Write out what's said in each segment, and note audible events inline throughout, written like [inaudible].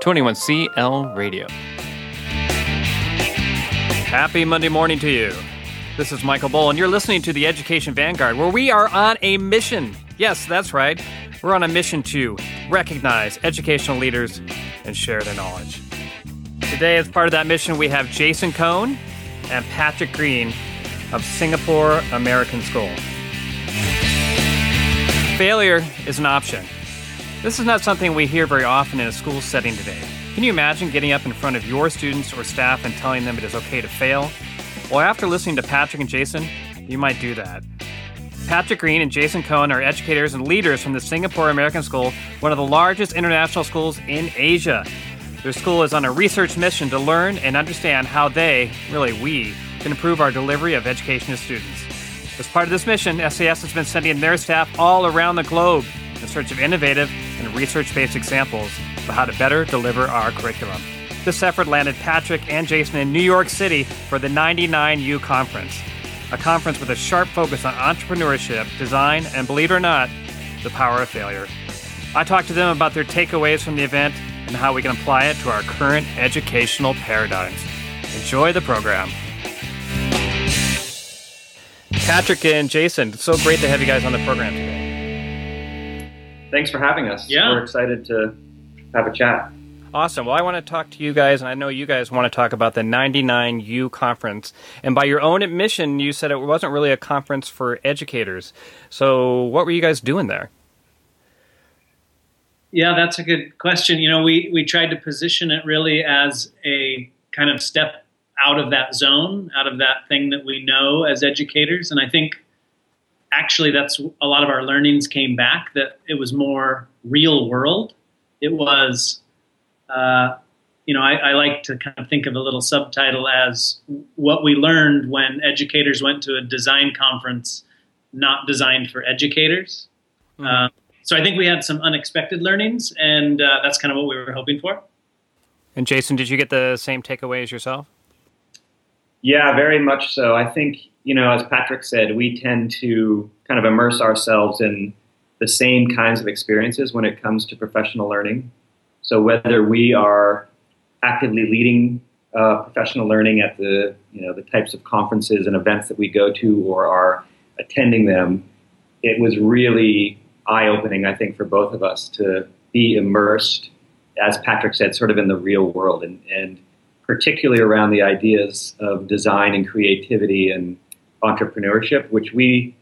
21CL Radio. Happy Monday morning to you. This is Michael Bull, and you're listening to the Education Vanguard, where we are on a mission. Yes, that's right. We're on a mission to recognize educational leaders and share their knowledge. Today, as part of that mission, we have Jason Cone and Patrick Green of Singapore American School. Failure is an option. This is not something we hear very often in a school setting today. Can you imagine getting up in front of your students or staff and telling them it is okay to fail? Well, after listening to Patrick and Jason, you might do that. Patrick Green and Jason Cone are educators and leaders from the Singapore American School, one of the largest international schools in Asia. Their school is on a research mission to learn and understand how they, really we, can improve our delivery of education to students. As part of this mission, SAS has been sending their staff all around the globe in search of innovative and research based examples of how to better deliver our curriculum. This effort landed Patrick and Jason in New York City for the 99U Conference, a conference with a sharp focus on entrepreneurship, design, and believe it or not, the power of failure. I talked to them about their takeaways from the event and how we can apply it to our current educational paradigms. Enjoy the program. Patrick and Jason, it's so great to have you guys on the program thanks for having us. Yeah. We're excited to have a chat. Awesome. Well, I want to talk to you guys, and I know you guys want to talk about the 99U conference. And by your own admission, you said it wasn't really a conference for educators. So, what were you guys doing there? Yeah, that's a good question. You know, we, we tried to position it really as a kind of step out of that zone, out of that thing that we know as educators. And I think actually that's a lot of our learnings came back that it was more real world. It was, uh, you know, I, I, like to kind of think of a little subtitle as what we learned when educators went to a design conference not designed for educators. Mm-hmm. Uh, so I think we had some unexpected learnings, and uh, that's kind of what we were hoping for. And Jason, did you get the same takeaways yourself? Yeah, very much so. I think you know, as Patrick said, we tend to kind of immerse ourselves in the same kinds of experiences when it comes to professional learning. So whether we are actively leading uh, professional learning at the you know the types of conferences and events that we go to or are attending them, it was really eye opening, I think, for both of us to be immersed, as Patrick said, sort of in the real world and, and particularly around the ideas of design and creativity and entrepreneurship, which we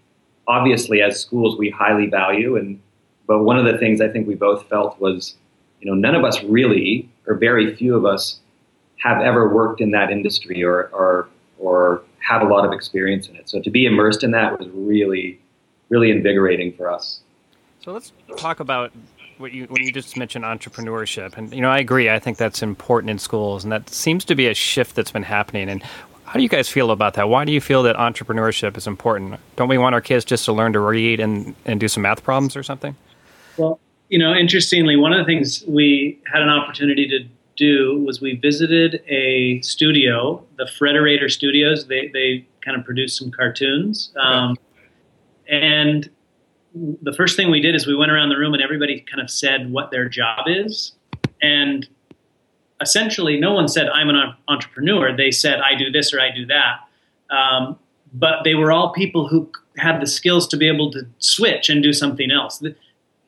obviously as schools we highly value. And but one of the things I think we both felt was, you know, none of us really, or very few of us, have ever worked in that industry or or or have a lot of experience in it. So to be immersed in that was really, really invigorating for us. So let's talk about what you when you just mentioned entrepreneurship, and you know I agree. I think that's important in schools, and that seems to be a shift that's been happening. And how do you guys feel about that? Why do you feel that entrepreneurship is important? Don't we want our kids just to learn to read and, and do some math problems or something? Well, you know, interestingly, one of the things we had an opportunity to do was we visited a studio, the Frederator Studios. They, they kind of produced some cartoons. Um, And the first thing we did is we went around the room and everybody kind of said what their job is. And essentially no one said i'm an entrepreneur. They said i do this or i do that. Um, but they were all people who had the skills to be able to switch and do something else.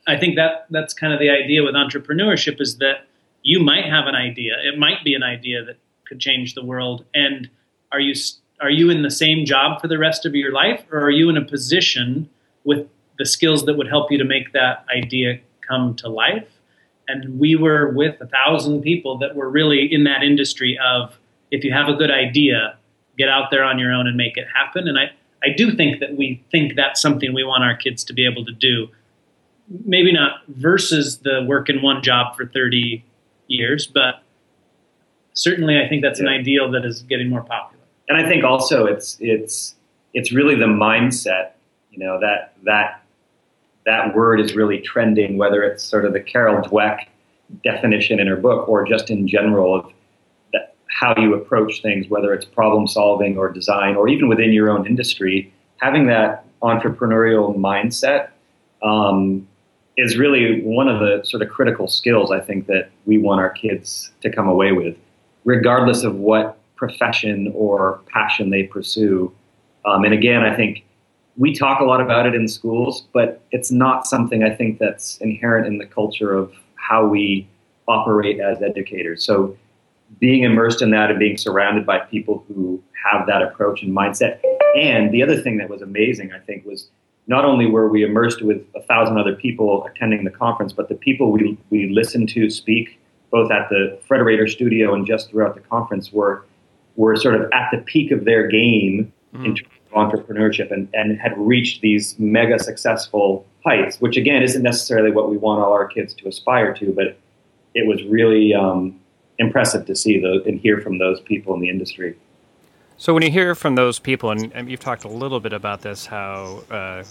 I think that that's kind of the idea with entrepreneurship is that you might have an idea. It might be an idea that could change the world. And are you are you in the same job for the rest of your life or are you in a position with the skills that would help you to make that idea come to life and we were with a thousand people that were really in that industry of if you have a good idea, get out there on your own and make it happen. And I, I do think that we think that's something we want our kids to be able to do. Maybe not versus the work in one job for 30 years, but certainly I think that's yeah. an ideal that is getting more popular. And I think also it's it's it's really the mindset, you know, that that that word is really trending, whether it's sort of the Carol Dweck definition in her book or just in general of that, how you approach things, whether it's problem solving or design or even within your own industry, having that entrepreneurial mindset um, is really one of the sort of critical skills I think that we want our kids to come away with, regardless of what profession or passion they pursue. Um, and again, I think we talk a lot about it in schools, but it's not something I think that's inherent in the culture of how we operate as educators. So being immersed in that and being surrounded by people who have that approach and mindset. And the other thing that was amazing, I think, was not only were we immersed with a thousand other people attending the conference, but the people we, we listened to speak, both at the Frederator studio and just throughout the conference, were, were sort of at the peak of their game mm. in terms entrepreneurship and, and had reached these mega successful heights, which again isn't necessarily what we want all our kids to aspire to, but it was really um, impressive to see those and hear from those people in the industry. So when you hear from those people, and, and you've talked a little bit about this, how uh,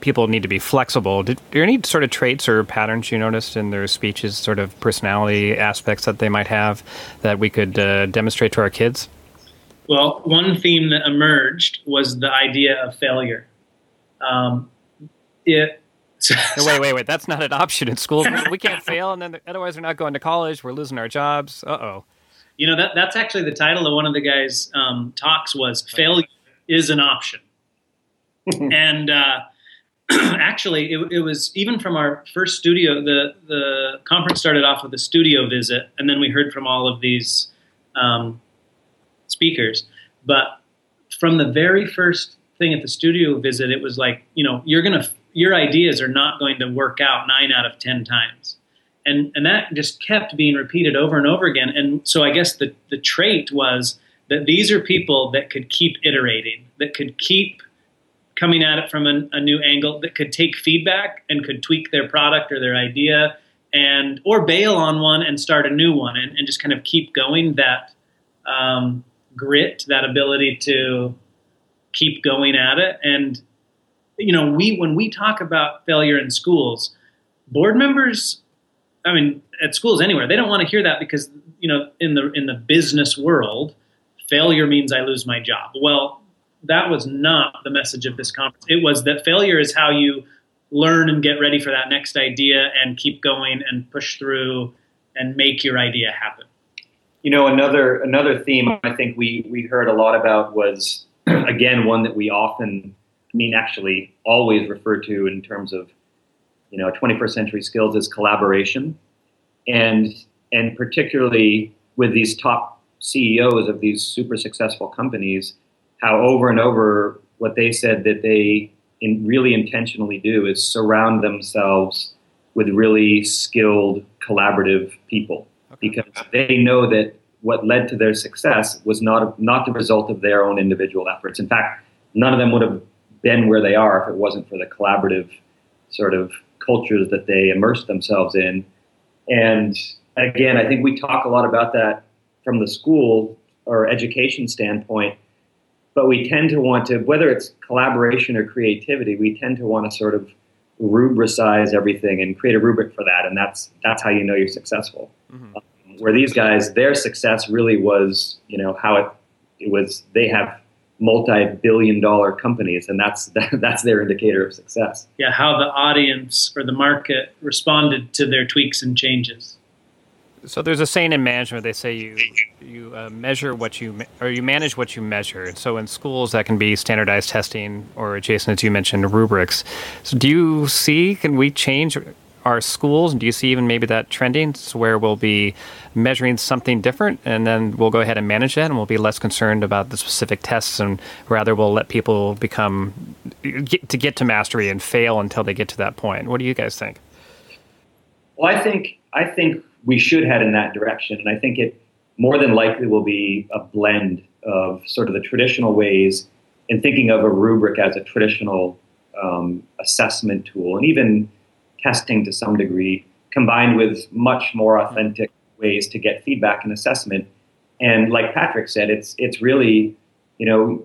people need to be flexible. Did, there any sort of traits or patterns you noticed in their speeches, sort of personality aspects that they might have that we could uh, demonstrate to our kids? Well, one theme that emerged was the idea of failure. Um, it no, wait, wait, wait. That's not an option in school. We can't fail, and then otherwise we're not going to college. We're losing our jobs. Uh oh. You know that that's actually the title of one of the guys' um, talks was "Failure is an option," [laughs] and uh, [clears throat] actually, it, it, was even from our first studio. The the conference started off with a studio visit, and then we heard from all of these um, speakers. But from the very first thing at the studio visit, it was like, you know, you're gonna your ideas are not going to work out nine out of ten times. And and that just kept being repeated over and over again. And so I guess the, the trait was that these are people that could keep iterating, that could keep coming at it from a, a new angle, that could take feedback and could tweak their product or their idea and or bail on one and start a new one and, and just kind of keep going that um, grit, that ability to keep going at it. And you know, we when we talk about failure in schools, board members, I mean, at schools anywhere, they don't want to hear that because you know, in the in the business world, failure means I lose my job. Well, that was not the message of this conference. It was that failure is how you learn and get ready for that next idea and keep going and push through and make your idea happen. You know, another another theme I think we we heard a lot about was [clears throat] again one that we often I mean actually always refer to in terms of you know 21st century skills is collaboration and and particularly with these top CEOs of these super successful companies how over and over what they said that they in really intentionally do is surround themselves with really skilled collaborative people. Because they know that what led to their success was not not the result of their own individual efforts. In fact, none of them would have been where they are if it wasn't for the collaborative sort of cultures that they immersed themselves in. And again, I think we talk a lot about that from the school or education standpoint, but we tend to want to, whether it's collaboration or creativity, we tend to want to sort of rubricize everything and create a rubric for that, and that's that's how you know you're successful. Mm-hmm. Where these guys, their success really was, you know, how it it was. They have multi-billion-dollar companies, and that's [laughs] that's their indicator of success. Yeah, how the audience or the market responded to their tweaks and changes. So there's a saying in management. They say you you uh, measure what you or you manage what you measure. So in schools, that can be standardized testing, or Jason, as you mentioned, rubrics. So do you see? Can we change our schools? And Do you see even maybe that trending it's where we'll be measuring something different and then we'll go ahead and manage that and we'll be less concerned about the specific tests and rather we'll let people become get, to get to mastery and fail until they get to that point. What do you guys think? Well, I think I think we should head in that direction, and I think it more than likely will be a blend of sort of the traditional ways in thinking of a rubric as a traditional um, assessment tool, and even testing to some degree, combined with much more authentic ways to get feedback and assessment. And like Patrick said, it's it's really, you know,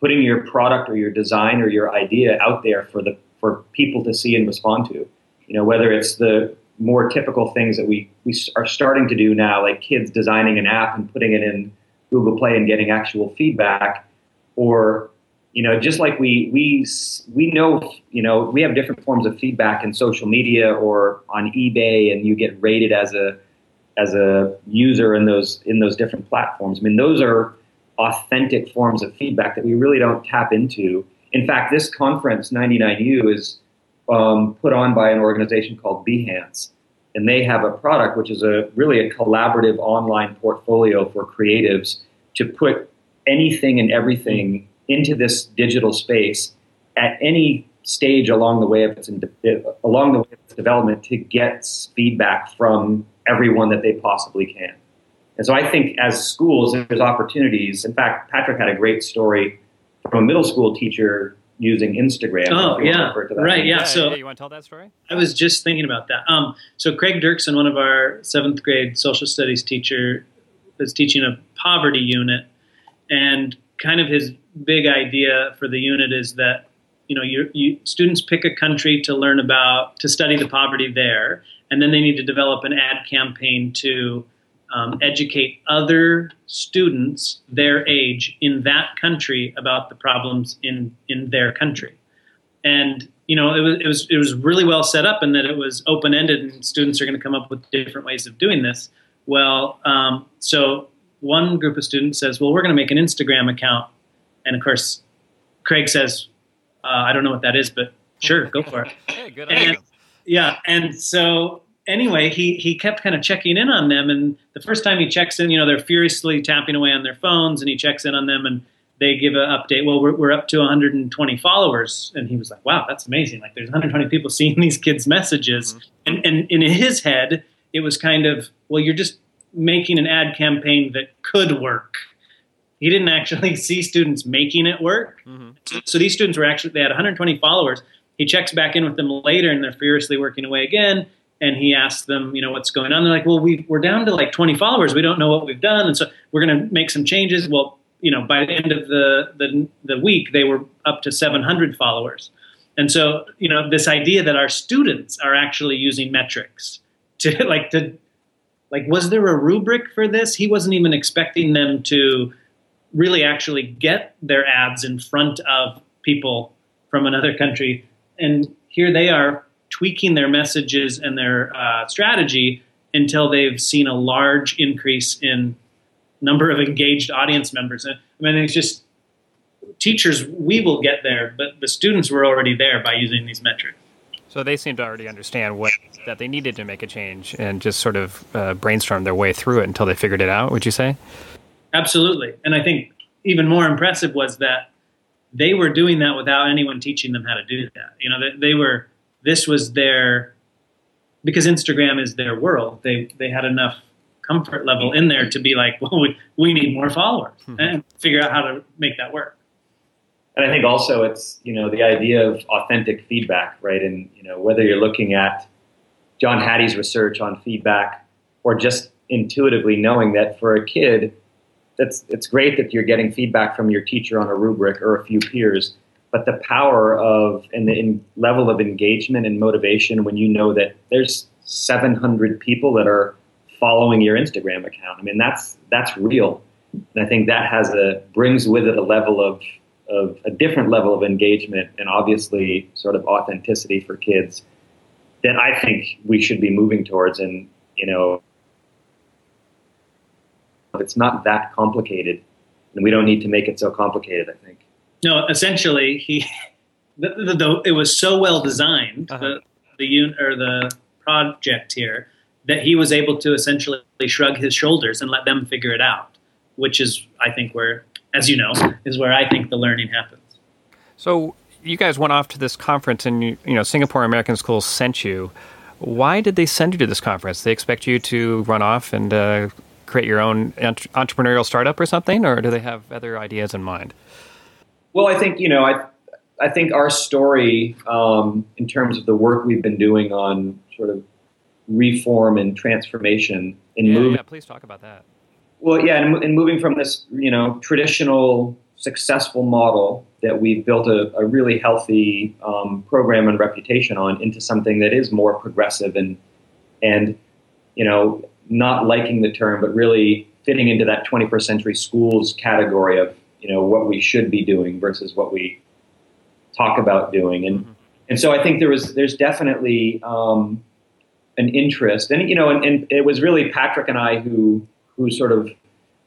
putting your product or your design or your idea out there for the for people to see and respond to. You know, whether it's the more typical things that we, we are starting to do now, like kids designing an app and putting it in Google Play and getting actual feedback, or you know, just like we we we know, you know, we have different forms of feedback in social media or on eBay, and you get rated as a as a user in those in those different platforms. I mean, those are authentic forms of feedback that we really don't tap into. In fact, this conference 99U is um, put on by an organization called Behance, and they have a product which is a really a collaborative online portfolio for creatives to put anything and everything into this digital space at any stage along the way of its along the way of its development to get feedback from everyone that they possibly can. And so I think as schools, there's opportunities. In fact, Patrick had a great story from a middle school teacher using Instagram. Oh, yeah. Right. Yeah. yeah. So yeah, you want to tell that story? I was just thinking about that. Um, so Craig Dirksen, one of our seventh grade social studies teacher, is teaching a poverty unit. And kind of his big idea for the unit is that you know you, students pick a country to learn about to study the poverty there and then they need to develop an ad campaign to um, educate other students their age in that country about the problems in in their country. And you know it was it was it was really well set up in that it was open ended and students are going to come up with different ways of doing this. Well um, so one group of students says well we're going to make an instagram account and of course, Craig says, uh, I don't know what that is, but sure, go for it. [laughs] hey, good and, yeah, and so anyway, he he kept kind of checking in on them, and the first time he checks in, you know, they're furiously tapping away on their phones, and he checks in on them, and they give an update. Well, we're, we're up to 120 followers, and he was like, "Wow, that's amazing! Like, there's 120 people [laughs] seeing these kids' messages." Mm-hmm. And and in his head, it was kind of, "Well, you're just making an ad campaign that could work." he didn't actually [laughs] see students making it work. Mm-hmm. So, so, these students were actually they had 120 followers. He checks back in with them later, and they're furiously working away again. And he asks them, you know, what's going on. They're like, well, we, we're down to like 20 followers. We don't know what we've done, and so we're going to make some changes. Well, you know, by the end of the, the the week, they were up to 700 followers. And so, you know, this idea that our students are actually using metrics to [laughs] like to like was there a rubric for this? He wasn't even expecting them to really actually get their ads in front of people from another country. And here they are tweaking their messages and their uh, strategy until they've seen a large increase in number of engaged audience members. And I mean, it's just teachers, we will get there, but the students were already there by using these metrics. So they seem to already understand what that they needed to make a change and just sort of uh, brainstorm their way through it until they figured it out. Would you say? Absolutely. And I think even more impressive was that they were doing that without anyone teaching them how to do that. You know, they, they were, this was their, because Instagram is their world, they, they had enough comfort level in there to be like, [laughs] well, we, we need more followers mm-hmm. and figure out how to make that work. And I think also it's, you know, the idea of authentic feedback, right? And, you know, whether you're looking at John Hattie's research on feedback or just intuitively knowing that for a kid, that's it's great that you're getting feedback from your teacher on a rubric or a few peers but the power of and the in level of engagement and motivation when you know that there's 700 people that are following your Instagram account I mean that's that's real and I think that has a brings with it a level of of a different level of engagement and obviously sort of authenticity for kids that I think we should be moving towards and you know it's not that complicated, and we don't need to make it so complicated. I think. No, essentially, he the, the, the, it was so well designed uh-huh. the the un, or the project here that he was able to essentially shrug his shoulders and let them figure it out, which is I think where, as you know, is where I think the learning happens. So you guys went off to this conference, and you, you know Singapore American Schools sent you. Why did they send you to this conference? They expect you to run off and uh, create your own entrepreneurial startup or something, or do they have other ideas in mind? Well, I think you know, I I think our story um, in terms of the work we've been doing on sort of reform and transformation in yeah, moving. Yeah, please talk about that. Well, yeah, and, and moving from this you know traditional successful model that we've built a, a really healthy um, program and reputation on into something that is more progressive and and you know not liking the term, but really fitting into that 21st century schools category of you know what we should be doing versus what we talk about doing, and mm-hmm. and so I think there was there's definitely um, an interest, and you know, and, and it was really Patrick and I who who sort of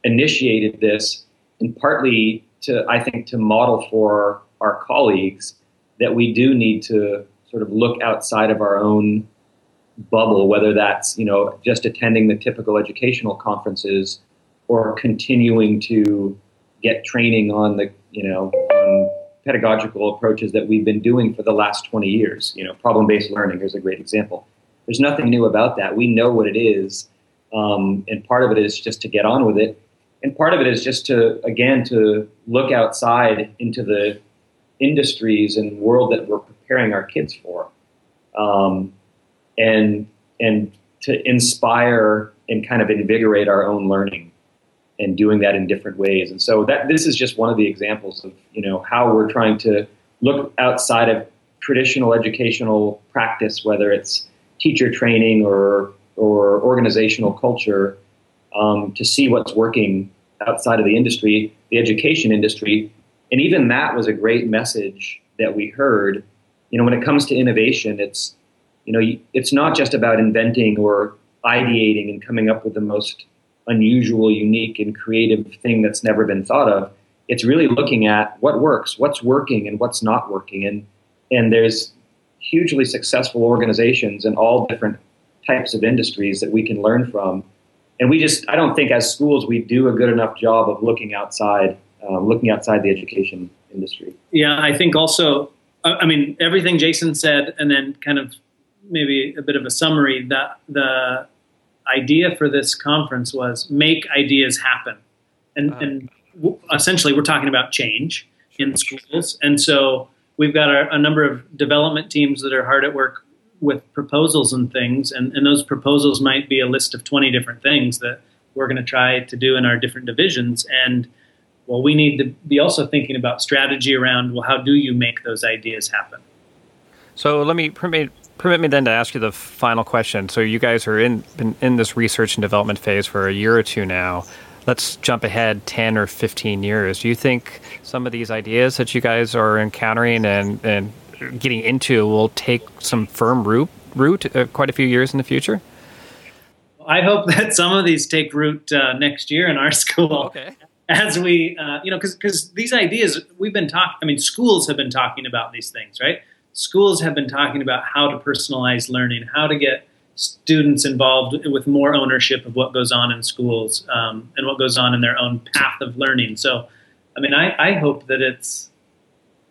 initiated this, and partly to I think to model for our colleagues that we do need to sort of look outside of our own bubble, whether that's you know just attending the typical educational conferences or continuing to get training on the you know pedagogical approaches that we've been doing for the last 20 years. You know, problem-based learning is a great example. There's nothing new about that. We know what it is, um, and part of it is just to get on with it, and part of it is just to again to look outside into the industries and world that we're preparing our kids for, um, and and to inspire and kind of invigorate our own learning and doing that in different ways. And so that this is just one of the examples of you know how we're trying to look outside of traditional educational practice, whether it's teacher training or or organizational culture, um, to see what's working outside of the industry, the education industry, and even that was a great message that we heard. You know, when it comes to innovation, it's you know it's not just about inventing or ideating and coming up with the most unusual, unique, and creative thing that's never been thought of. It's really looking at what works, what's working, and what's not working. And and there's hugely successful organizations in all different types of industries that we can learn from. And we just, I don't think as schools we do a good enough job of looking outside, uh, looking outside the education industry. Yeah, I think also, I mean, everything Jason said, and then kind of maybe a bit of a summary that the idea for this conference was make ideas happen. And, uh, and w- essentially, we're talking about change in schools. And so we've got a, a, number of development teams that are hard at work with proposals and things. And, and those proposals might be a list of 20 different things that we're going to try to do in our different divisions. And well, we need to be also thinking about strategy around well, how do you make those ideas happen? So let me permit permit me then to ask you the final question. So you guys are in been in this research and development phase for a year or two now. Let's jump ahead 10 or 15 years. Do you think some of these ideas that you guys are encountering and, and getting into will take some firm root, root uh, quite a few years in the future? I hope [laughs] that some of these take root uh, next year in our [laughs] school. Okay. As we, uh, you know, because these ideas, we've been talking, I mean, schools have been talking about these things, right? schools have been talking about how to personalize learning, how to get students involved with more ownership of what goes on in schools um, and what goes on in their own path of learning. So, I mean, I, I hope that it's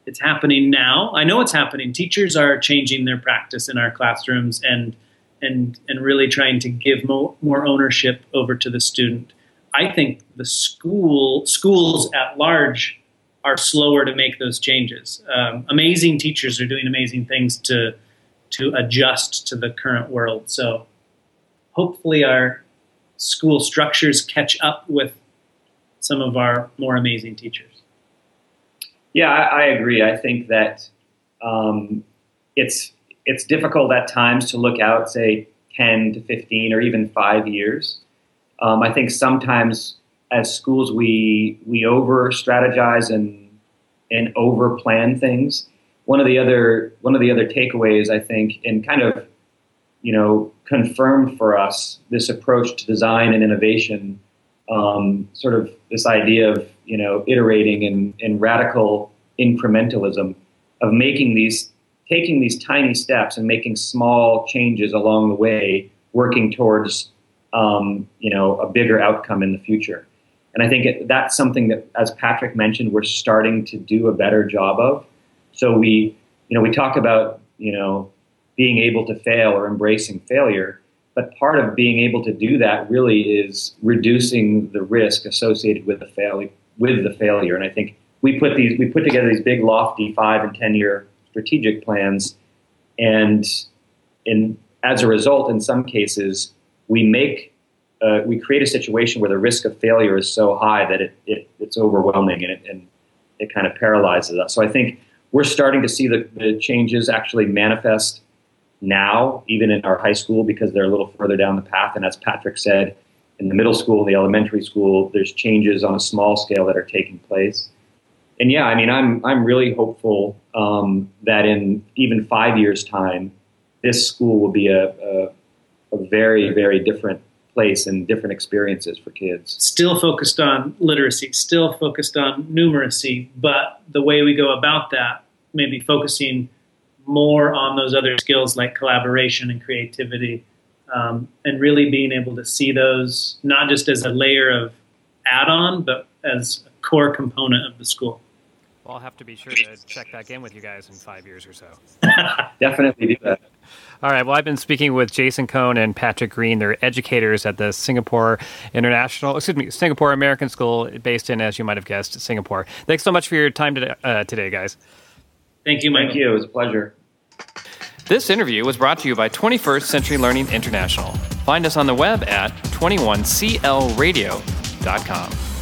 it's happening now. I know it's happening. Teachers are changing their practice in our classrooms and and and really trying to give more, more ownership over to the student. I think the school schools at large are slower to make those changes. Um, amazing teachers are doing amazing things to to adjust to the current world. So hopefully our school structures catch up with some of our more amazing teachers. Yeah, I, I agree. I think that um, it's it's difficult at times to look out, say, ten to fifteen or even five years. Um, I think sometimes as schools we we over strategize and and over plan things. One of the other one of the other takeaways I think and kind of you know confirmed for us this approach to design and innovation, um, sort of this idea of you know iterating and, and radical incrementalism of making these taking these tiny steps and making small changes along the way, working towards um, you know a bigger outcome in the future. And I think it, that's something that, as Patrick mentioned, we're starting to do a better job of. So we, you know, we talk about, you know, being able to fail or embracing failure, but part of being able to do that really is reducing the risk associated with the failure. With the failure, and I think we put these, we put together these big, lofty five and ten year strategic plans, and in as a result, in some cases, we make uh, we create a situation where the risk of failure is so high that it, it it's overwhelming and it, and it kind of paralyzes us. So I think we're starting to see the, the changes actually manifest now, even in our high school, because they're a little further down the path. And as Patrick said, in the middle school and the elementary school, there's changes on a small scale that are taking place. and yeah, I mean, I'm I'm really hopeful um, that in even five years' time, this school will be a, a, a very very different place and different experiences for kids. Still focused on literacy, still focused on numeracy, but the way we go about that, maybe focusing more on those other skills like collaboration and creativity, um, and really being able to see those not just as a layer of add on, but as a core component of the school. Well, I'll have to be sure to check back in with you guys in five years or so. [laughs] Definitely do that. All right. Well, I've been speaking with Jason Cone and Patrick Green. They're educators at the Singapore International, excuse me, Singapore American School, based in, as you might have guessed, Singapore. Thanks so much for your time today, uh, today guys. Thank you, Mike. Thank you. It was a pleasure. This interview was brought to you by 21st Century Learning International. Find us on the web at 21clradio.com.